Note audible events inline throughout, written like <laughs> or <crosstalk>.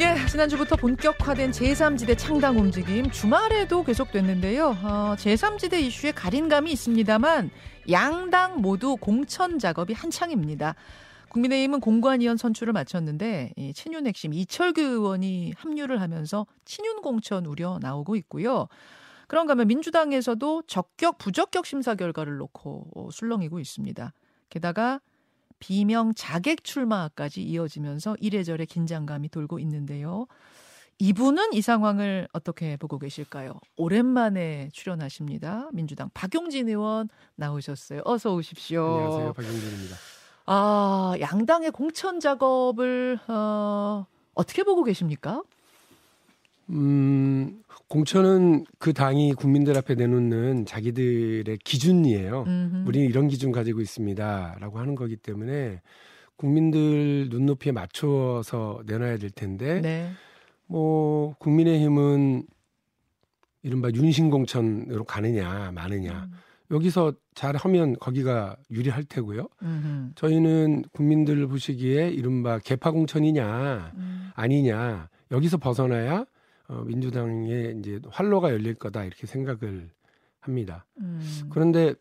예, 지난주부터 본격화된 제3지대 창당 움직임 주말에도 계속됐는데요. 어, 제3지대 이슈에 가린감이 있습니다만 양당 모두 공천 작업이 한창입니다. 국민의힘은 공관위원 선출을 마쳤는데 이 친윤 핵심 이철규 의원이 합류를 하면서 친윤 공천 우려 나오고 있고요. 그런가 하면 민주당에서도 적격 부적격 심사 결과를 놓고 술렁이고 있습니다. 게다가 비명 자객 출마까지 이어지면서 이래저래 긴장감이 돌고 있는데요. 이분은 이 상황을 어떻게 보고 계실까요? 오랜만에 출연하십니다. 민주당 박용진 의원 나오셨어요. 어서 오십시오. 안녕하세요. 박용진입니다. 아, 양당의 공천 작업을 어, 어떻게 보고 계십니까? 음, 공천은 그 당이 국민들 앞에 내놓는 자기들의 기준이에요. 음흠. 우리는 이런 기준 가지고 있습니다라고 하는 거기 때문에 국민들 눈높이에 맞춰서 내놔야 될 텐데 네. 뭐 국민의힘은 이른바 윤신공천으로 가느냐 마느냐 음. 여기서 잘하면 거기가 유리할 테고요. 음흠. 저희는 국민들 보시기에 이른바 개파공천이냐 음. 아니냐 여기서 벗어나야 어, 민주당의 이제 활로가 열릴 거다 이렇게 생각을 합니다. 음. 그런데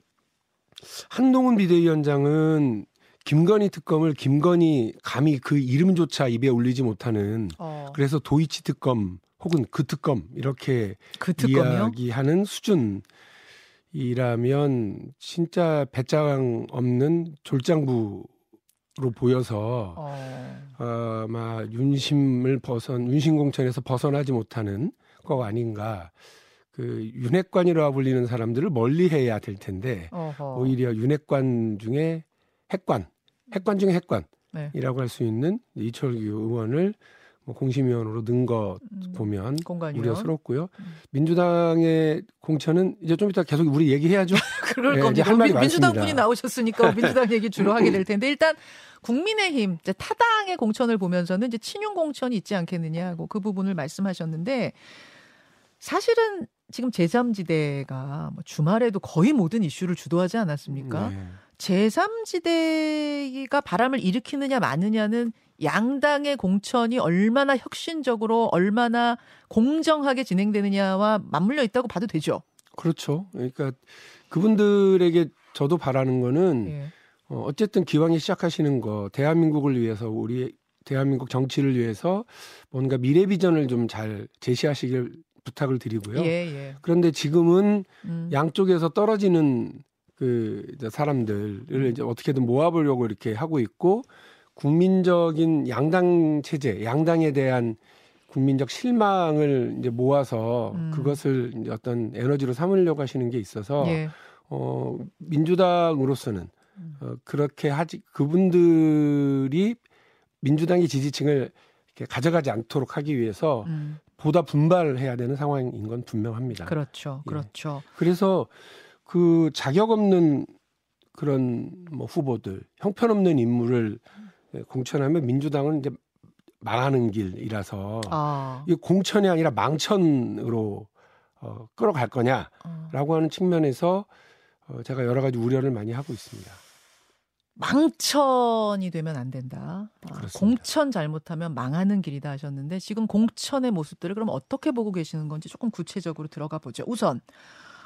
한동훈 비대위원장은 김건희 특검을 김건희 감히 그 이름조차 입에 올리지 못하는 어. 그래서 도이치 특검 혹은 그 특검 이렇게 그 이야기하는 수준이라면 진짜 배짱 없는 졸장부 로 보여서 어. 어, 아마 윤심을 벗은 윤심 공천에서 벗어나지 못하는 거 아닌가. 그 윤핵관이라 불리는 사람들을 멀리해야 될 텐데 어허. 오히려 윤핵관 중에 핵관, 핵관 중에 핵관이라고 네. 할수 있는 이철규 의원을 뭐 공심위원으로 넣거 음, 보면. 우려스럽고요. 음. 민주당의 공천은 이제 좀 이따 계속 우리 얘기해야죠. <laughs> 그럴 네, 겁니다. 할 말이 민주당 많습니다. 분이 나오셨으니까 민주당 얘기 주로 하게 될 텐데 일단 국민의힘 이제 타당의 공천을 보면서는 이제 친윤 공천이 있지 않겠느냐고 그 부분을 말씀하셨는데 사실은 지금 제3지대가 뭐 주말에도 거의 모든 이슈를 주도하지 않았습니까? 네. 제3지대가 바람을 일으키느냐 마느냐는 양당의 공천이 얼마나 혁신적으로 얼마나 공정하게 진행되느냐와 맞물려 있다고 봐도 되죠. 그렇죠. 그러니까 그분들에게 저도 바라는 거는 예. 어, 어쨌든 기왕에 시작하시는 거 대한민국을 위해서 우리 대한민국 정치를 위해서 뭔가 미래 비전을 좀 잘 제시하시길 부탁을 드리고요. 예, 예. 그런데 지금은 음. 양쪽에서 떨어지는 그 사람들을 이제 어떻게든 모아보려고 이렇게 하고 있고 국민적인 양당 체제, 양당에 대한 국민적 실망을 이제 모아서 음. 그것을 어떤 에너지로 삼으려고 하시는 게 있어서 예. 어 민주당으로서는 음. 어 그렇게 하지 그분들이 민주당의 지지층을 이렇게 가져가지 않도록 하기 위해서 음. 보다 분발해야 되는 상황인 건 분명합니다. 그렇죠. 예. 그렇죠. 그래서 그 자격 없는 그런 뭐 후보들, 형편없는 인물을 예, 공천하면 민주당은 이제 망하는 길이라서 아. 이 공천이 아니라 망천으로 어, 끌어갈 거냐라고 어. 하는 측면에서 어, 제가 여러 가지 우려를 많이 하고 있습니다. 망천이 되면 안 된다. 아, 공천 잘못하면 망하는 길이다 하셨는데 지금 공천의 모습들을 그럼 어떻게 보고 계시는 건지 조금 구체적으로 들어가 보죠. 우선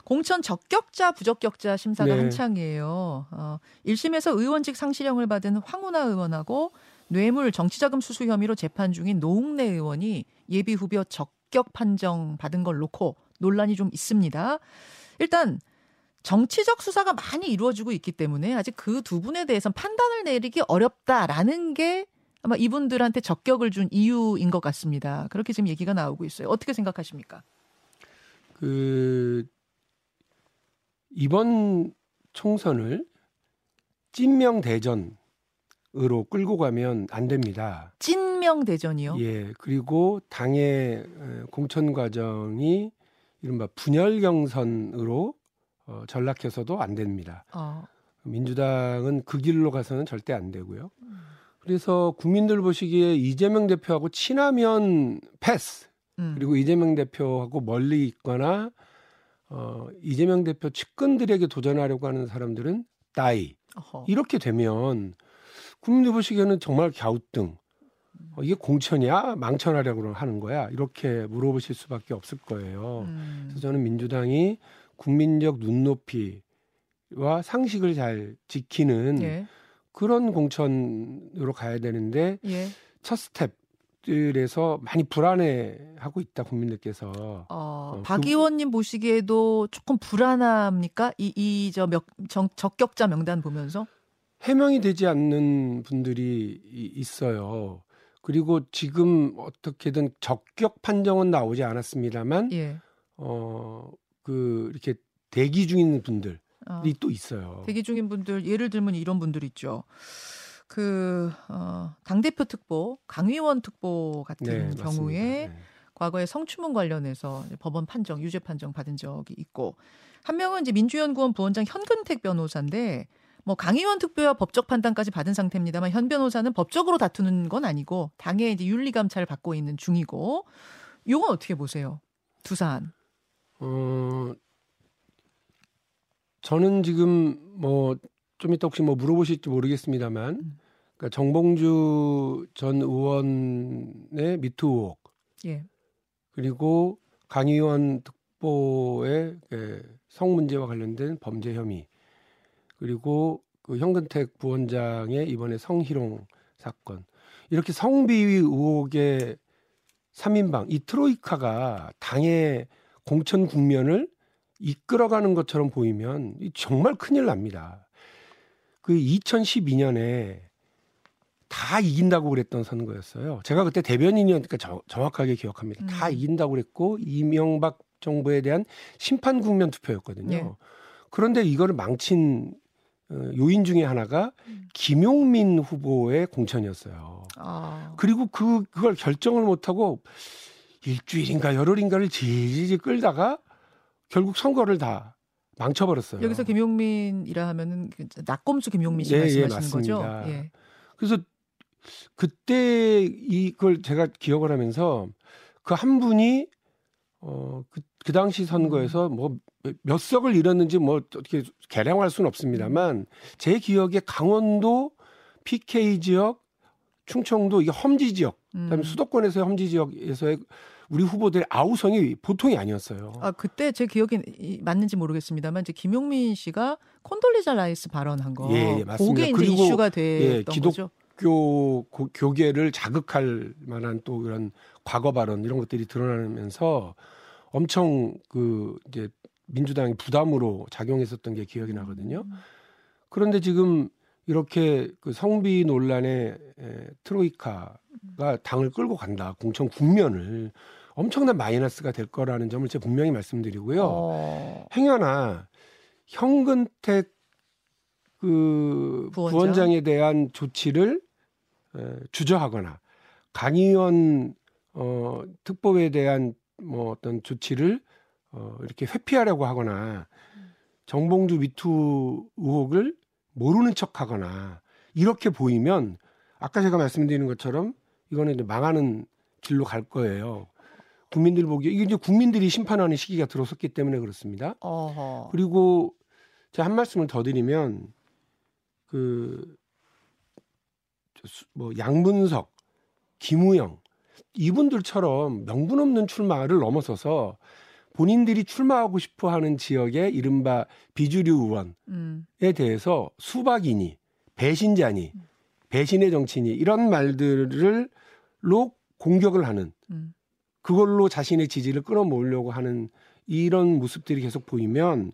공천 적격자 부적격자 심사가 네. 한창이에요. 어, 1심에서 의원직 상실형을 받은 황운하 의원하고 뇌물 정치자금 수수 혐의로 재판 중인 노웅래 의원이 예비 후보 적격 판정 받은 걸 놓고 논란이 좀 있습니다. 일단 정치적 수사가 많이 이루어지고 있기 때문에 아직 그 두 분에 대해서는 판단을 내리기 어렵다라는 게 아마 이분들한테 적격을 준 이유인 것 같습니다. 그렇게 지금 얘기가 나오고 있어요. 어떻게 생각하십니까? 그 이번 총선을 찐명 대전으로 끌고 가면 안 됩니다. 찐명 대전이요? 예. 그리고 당의 공천 과정이 이른바 분열 경선으로 어, 전락해서도 안 됩니다. 어. 민주당은 그 길로 가서는 절대 안 되고요. 그래서 국민들 보시기에 이재명 대표하고 친하면 패스. 음. 그리고 이재명 대표하고 멀리 있거나 어, 이재명 대표 측근들에게 도전하려고 하는 사람들은 따이. 어허. 이렇게 되면 국민들 보시기에는 정말 갸우뚱. 어, 이게 공천이야 망천하려고 하는 거야 이렇게 물어보실 수밖에 없을 거예요. 음. 그래서 저는 민주당이 국민적 눈높이와 상식을 잘 지키는 예. 그런 공천으로 가야 되는데 예. 첫 스텝 들에서 많이 불안해하고 있다 국민들께서. 어, 어, 박 그, 의원님 보시기에도 조금 불안합니까? 이이저 적격자 명단 보면서? 해명이 되지 않는 분들이 있어요. 그리고 지금 어떻게든 적격 판정은 나오지 않았습니다만, 예. 어그 이렇게 대기 중인 분들 어, 또 있어요. 대기 중인 분들 예를 들면 이런 분들 있죠. 그 어, 당대표 특보, 강의원 특보 같은 네, 경우에 네. 과거에 성추문 관련해서 법원 판정, 유죄 판정 받은 적이 있고 한 명은 이제 민주연구원 부원장 현근택 변호사인데 뭐 강의원 특보와 법적 판단까지 받은 상태입니다만 현 변호사는 법적으로 다투는 건 아니고 당의 이제 윤리 감찰을 받고 있는 중이고 요건 어떻게 보세요? 두 사안. 어 저는 지금 뭐 좀 이따 혹시 뭐 물어보실지 모르겠습니다만, 음. 그러니까 정봉주 전 의원의 미투 의혹, 예. 그리고 강의원 특보의 성 문제와 관련된 범죄 혐의, 그리고 그 현근택 부원장의 이번에 성희롱 사건, 이렇게 성비위 의혹의 3인방, 이 트로이카가 당의 공천 국면을 이끌어가는 것처럼 보이면 정말 큰일 납니다. 그 2012년에 다 이긴다고 그랬던 선거였어요. 제가 그때 대변인이었으니까 저, 정확하게 기억합니다. 음. 다 이긴다고 그랬고 이명박 정부에 대한 심판 국면 투표였거든요. 네. 그런데 이거를 망친 어, 요인 중에 하나가 음. 김용민 후보의 공천이었어요. 아. 그리고 그 그걸 결정을 못 하고 일주일인가 열흘인가를 질질 끌다가 결국 선거를 다 망쳐버렸어요. 여기서 김용민이라 하면은 그 낙검수 김용민 씨 예, 예 말씀하시는 예, 거죠? 예. 그래서 그때 이걸 제가 기억을 하면서 그 한 분이 어그 그 당시 선거에서 음. 뭐몇 석을 잃었는지 뭐 어떻게 계량할 수는 없습니다만 제 기억에 강원도 PK 지역, 충청도 이게 험지 지역, 그다음에 음. 수도권에서의 험지 지역에서의 우리 후보들의 아우성이 보통이 아니었어요. 아 그때 제 기억이 맞는지 모르겠습니다만 이제 김용민 씨가 콘돌리자 라이스 발언한 거, 예, 예 맞습니다. 그게 이제 이슈가 됐던 예, 기독, 거죠. 교 교계를 자극할 만한 또 이런 과거 발언 이런 것들이 드러나면서 엄청 그 이제 민주당이 부담으로 작용했었던 게 기억이 나거든요. 음. 그런데 지금 이렇게 그 성비위 논란의 에, 트로이카가 당을 끌고 간다 공천 국면을 엄청난 마이너스가 될 거라는 점을 제가 분명히 말씀드리고요. 어... 행여나 현근택 그 부원장? 부원장에 대한 조치를 에, 주저하거나 강의원 어, 특보에 대한 뭐 어떤 조치를 어, 이렇게 회피하려고 하거나 정봉주 미투 의혹을 모르는 척 하거나 이렇게 보이면 아까 제가 말씀드리는 것처럼 이거는 이제 망하는 길로 갈 거예요. 국민들 보기에 이게 이제 국민들이 심판하는 시기가 들어섰기 때문에 그렇습니다. 어허. 그리고 제가 한 말씀을 더 드리면 그뭐 양문석, 김우영 이분들처럼 명분 없는 출마를 넘어서서 본인들이 출마하고 싶어 하는 지역의 이른바 비주류 의원에 음. 대해서 수박이니 배신자니 배신의 정치니 이런 말들을로 공격을 하는 음. 그걸로 자신의 지지를 끌어모으려고 하는 이런 모습들이 계속 보이면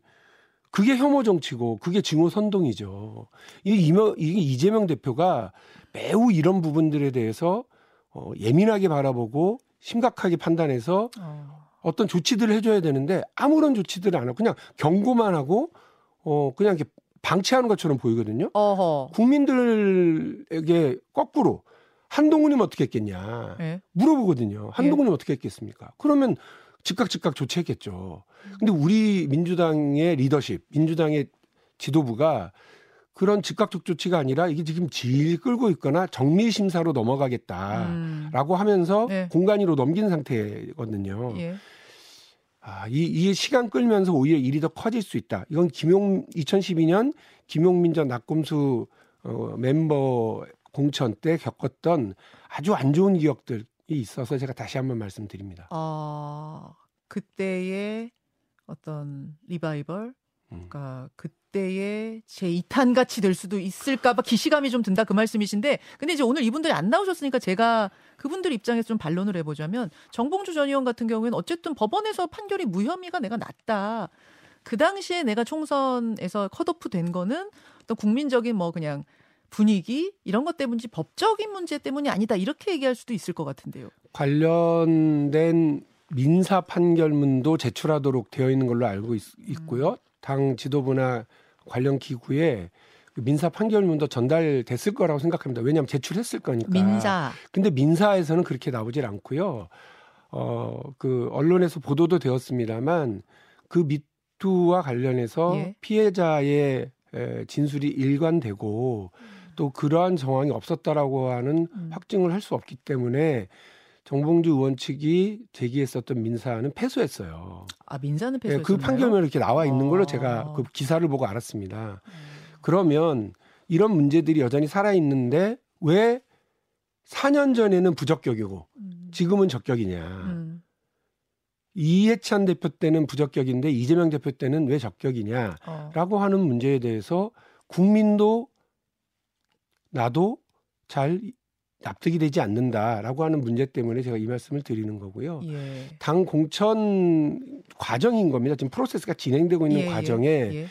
그게 혐오 정치고 그게 증오 선동이죠. 이 이명 이 이재명 대표가 매우 이런 부분들에 대해서 어, 예민하게 바라보고 심각하게 판단해서 어. 어떤 조치들을 해줘야 되는데 아무런 조치들을 안 하고 그냥 경고만 하고 어 그냥 이렇게 방치하는 것처럼 보이거든요. 어허. 국민들에게 거꾸로 한동훈이면 어떻게 했겠냐 네. 물어보거든요. 한동훈이 네. 어떻게 했겠습니까? 그러면 즉각 즉각 조치했겠죠. 근데 우리 민주당의 리더십, 민주당의 지도부가 그런 즉각적 조치가 아니라 이게 지금 질 끌고 있거나 정리 심사로 넘어가겠다라고 음. 하면서 네. 공간위로 넘긴 상태거든요. 예. 아, 이, 이 시간 끌면서 오히려 일이 더 커질 수 있다. 이건 김용 2012년 김용민 전 낙검수 어, 멤버 공천 때 겪었던 아주 안 좋은 기억들이 있어서 제가 다시 한번 말씀드립니다. 아, 그때의 어떤 리바이벌, 음. 그러니까 그 때의 제 2탄 같이 될 수도 있을까봐 기시감이 좀 든다 그 말씀이신데, 근데 이제 오늘 이분들이 안 나오셨으니까 제가 그분들 입장에서 좀 반론을 해보자면 정봉주 전 의원 같은 경우에는 어쨌든 법원에서 판결이 무혐의가 내가 낫다. 그 당시에 내가 총선에서 컷오프 된 거는 어떤 국민적인 뭐 그냥 분위기 이런 것 때문인지 법적인 문제 때문이 아니다 이렇게 얘기할 수도 있을 것 같은데요. 관련된 민사 판결문도 제출하도록 되어 있는 걸로 알고 있, 고요 음. 당 지도부나 관련 기구에 그 민사 판결문도 전달됐을 거라고 생각합니다. 왜냐하면 제출했을 거니까. 민사. 근데 민사에서는 그렇게 나오질 않고요. 어, 그 언론에서 보도도 되었습니다만 그 미투와 관련해서 예. 피해자의 에, 진술이 일관되고 또 그러한 정황이 없었다라고 하는 음. 확증을 할 수 없기 때문에 정봉주 의원 측이 제기했었던 민사는 패소했어요. 아 민사는 패소했어요. 네, 그 판결문이 이렇게 나와 있는 걸로 아. 제가 그 기사를 보고 알았습니다. 음. 그러면 이런 문제들이 여전히 살아 있는데 왜 4년 전에는 부적격이고 음. 지금은 적격이냐? 음. 이해찬 대표 때는 부적격인데 이재명 대표 때는 왜 적격이냐라고 어. 하는 문제에 대해서 국민도 나도 잘 납득이 되지 않는다라고 하는 문제 때문에 제가 이 말씀을 드리는 거고요. 예. 당 공천 과정인 겁니다. 지금 프로세스가 진행되고 있는 예, 예 과정에 예.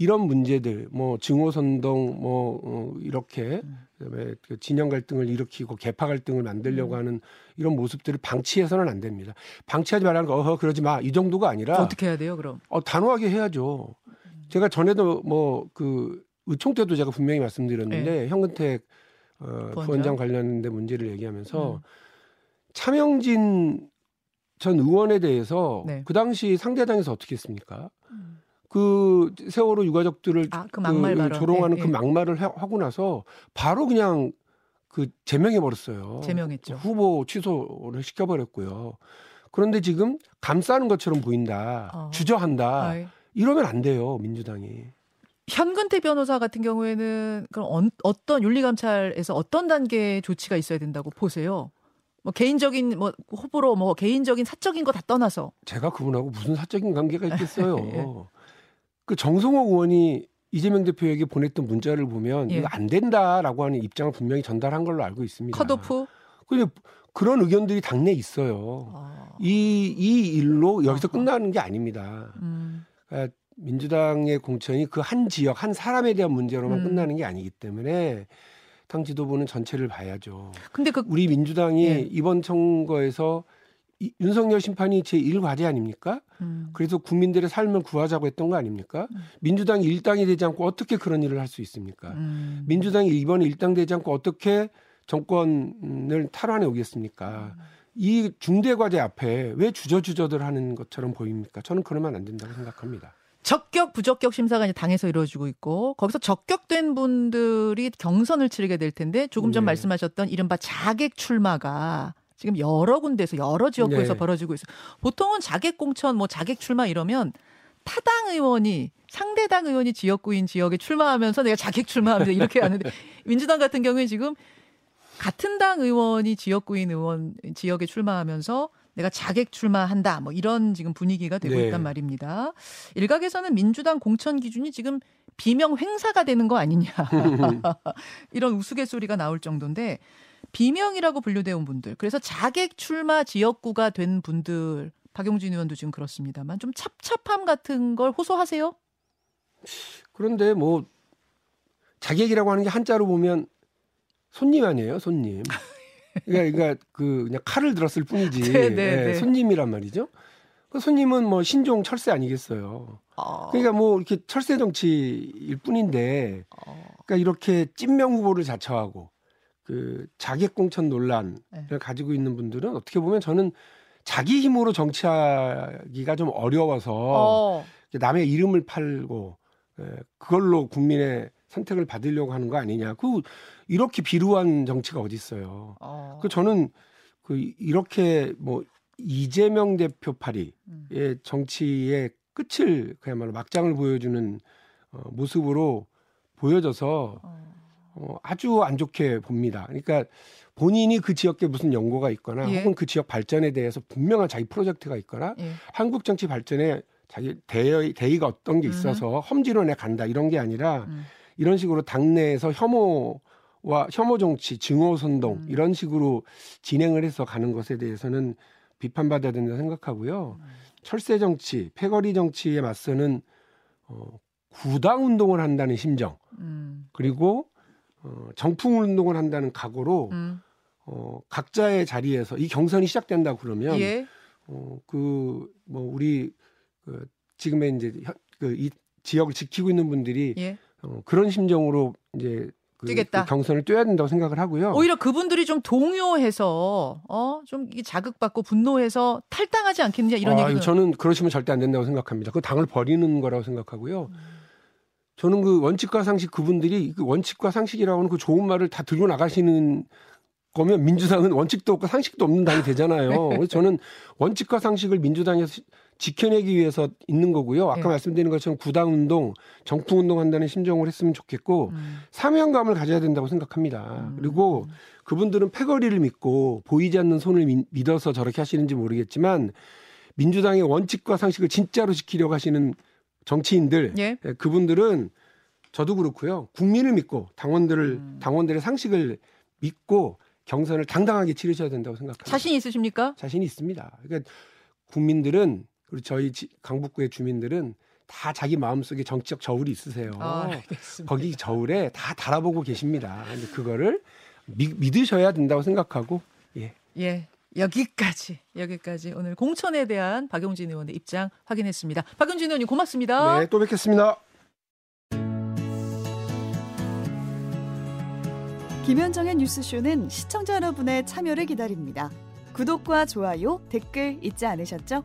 이런 문제들, 뭐 증오 선동, 뭐 어, 이렇게 음. 그다음에 그 진영 갈등을 일으키고 개파 갈등을 만들려고 음. 하는 이런 모습들을 방치해서는 안 됩니다. 방치하지 말라는 거, 어허 그러지 마 이 정도가 아니라 어떻게 해야 돼요, 그럼? 어 단호하게 해야죠. 제가 전에도 뭐 그 의총 때도 제가 분명히 말씀드렸는데 네. 현근택 어, 부원장 관련된 문제를 얘기하면서 음. 차명진 전 의원에 대해서 네. 그 당시 상대당에서 어떻게 했습니까? 음. 그 세월호 유가족들을 아, 그, 그 조롱하는 네, 그 예. 막말을 하고 나서 바로 그냥 그 제명해 버렸어요. 제명했죠. 후보 취소를 시켜버렸고요. 그런데 지금 감싸는 것처럼 보인다, 어. 주저한다. 아이. 이러면 안 돼요 민주당이. 현근태 변호사 같은 경우에는 그럼 어, 떤 윤리 감찰에서 어떤 단계의 조치가 있어야 된다고 보세요? 뭐 개인적인 뭐 호불호 뭐 개인적인 사적인 거 다 떠나서 제가 그분하고 무슨 사적인 관계가 <laughs> 있겠어요. 예. 그 정성호 의원이 이재명 대표에게 보냈던 문자를 보면 예. 이거 안 된다라고 하는 입장을 분명히 전달한 걸로 알고 있습니다. 컷오프? 근데 그런 의견들이 당내 있어요. 아. 이, 이 일로 여기서 끝나는 게 아닙니다. 음. 그러니까 민주당의 공천이 그 한 지역 한 사람에 대한 문제로만 음. 끝나는 게 아니기 때문에 당 지도부는 전체를 봐야죠. 근데 그 우리 민주당이 예. 이번 선거에서 이, 윤석열 심판이 제1 과제 아닙니까? 음. 그래서 국민들의 삶을 구하자고 했던 거 아닙니까? 음. 민주당이 일당이 되지 않고 어떻게 그런 일을 할 수 있습니까? 음. 민주당이 이번에 일당 되지 않고 어떻게 정권을 탈환해 오겠습니까? 음. 이 중대 과제 앞에 왜 주저주저들 하는 것처럼 보입니까? 저는 그러면 안 된다고 생각합니다. 적격 부적격 심사가 이제 당에서 이루어지고 있고 거기서 적격된 분들이 경선을 치르게 될 텐데 조금 전 네. 말씀하셨던 이른바 자객 출마가 지금 여러 군데에서 여러 지역구에서 네. 벌어지고 있어요. 보통은 자객 공천 뭐 자객 출마 이러면 타당 의원이 상대당 의원이 지역구인 지역에 출마하면서 내가 자객 출마하면서 이렇게 하는데 <laughs> 민주당 같은 경우에 지금 같은 당 의원이 지역구인 의원 지역에 출마하면서 내가 자객 출마한다. 뭐 이런 지금 분위기가 되고 네. 있단 말입니다. 일각에서는 민주당 공천 기준이 지금 비명 횡사가 되는 거 아니냐. <laughs> 이런 우스갯소리가 나올 정도인데 비명이라고 분류되어 온 분들. 그래서 자객 출마 지역구가 된 분들 박용진 의원도 지금 그렇습니다만 좀 찹찹함 같은 걸 호소하세요? 그런데 뭐 자객이라고 하는 게 한자로 보면 손님 아니에요, 손님. <laughs> 그러니까, 그러니까 그 그냥 칼을 들었을 뿐이지. <laughs> 네, 네, 예, 네. 손님이란 말이죠. 그 손님은 뭐 신종 철새 아니겠어요. 어. 그러니까 뭐 이렇게 철새 정치일 뿐인데, 어. 그러니까 이렇게 찐명 후보를 자처하고 그 자객 공천 논란을 네. 가지고 있는 분들은 어떻게 보면 저는 자기 힘으로 정치하기가 좀 어려워서 어. 남의 이름을 팔고 예, 그걸로 국민의 선택을 받으려고 하는 거 아니냐. 그 이렇게 비루한 정치가 어디 있어요. 어. 그 저는 그 이렇게 뭐 이재명 대표 파리의 음. 정치의 끝을 그야말로 막장을 보여주는 어, 모습으로 보여져서 어. 어, 아주 안 좋게 봅니다. 그러니까 본인이 그 지역에 무슨 연구가 있거나 예. 혹은 그 지역 발전에 대해서 분명한 자기 프로젝트가 있거나 예. 한국 정치 발전에 자기 대의, 대의가 어떤 게 있어서 음. 험지론에 간다 이런 게 아니라 음. 이런 식으로 당내에서 혐오와 혐오 정치, 증오 선동 음. 이런 식으로 진행을 해서 가는 것에 대해서는 비판받아야 된다 생각하고요. 음. 철새 정치, 패거리 정치에 맞서는 어, 구당 운동을 한다는 심정 음. 그리고 어, 정풍 운동을 한다는 각오로 음. 어, 각자의 자리에서 이 경선이 시작된다 그러면 예. 어, 그 뭐 우리 그 지금의 이제 그 이 지역을 지키고 있는 분들이 예. 어, 그런 심정으로 이제 그, 뛰겠다. 그 경선을 뛰어야 된다고 생각을 하고요. 오히려 그분들이 좀 동요해서 어좀 자극받고 분노해서 탈당하지 않겠느냐 이런 아, 얘기 저는 그러시면 절대 안 된다고 생각합니다. 그 당을 버리는 거라고 생각하고요. 음. 저는 그 원칙과 상식 그분들이 그 원칙과 상식이라고 하는 그 좋은 말을 다 들고 나가시는 거면 민주당은 원칙도 없고 상식도 없는 당이 되잖아요. 네. <laughs> 그래서 저는 원칙과 상식을 민주당에서 지켜내기 위해서 있는 거고요. 아까 네. 말씀드린 것처럼 구당 운동, 정풍 운동 한다는 심정을 했으면 좋겠고 음. 사명감을 가져야 된다고 생각합니다. 음. 그리고 그분들은 패거리를 믿고 보이지 않는 손을 믿어서 저렇게 하시는지 모르겠지만 민주당의 원칙과 상식을 진짜로 지키려고 하시는 정치인들 예. 예. 그분들은 저도 그렇고요. 국민을 믿고 당원들을 음. 당원들의 상식을 믿고 경선을 당당하게 치르셔야 된다고 생각합니다. 자신 있으십니까? 자신 있습니다. 그러니까 국민들은 그리고 저희 강북구의 주민들은 다 자기 마음속에 정치적 저울이 있으세요. 아, 거기 저울에 다 달아보고 계십니다. 근데 그거를 미, 믿으셔야 된다고 생각하고 예. 예. 여기까지 여기까지 오늘 공천에 대한 박용진 의원의 입장 확인했습니다. 박용진 의원님 고맙습니다. 네, 또 뵙겠습니다. 김현정의 뉴스쇼는 시청자 여러분의 참여를 기다립니다. 구독과 좋아요, 댓글 잊지 않으셨죠?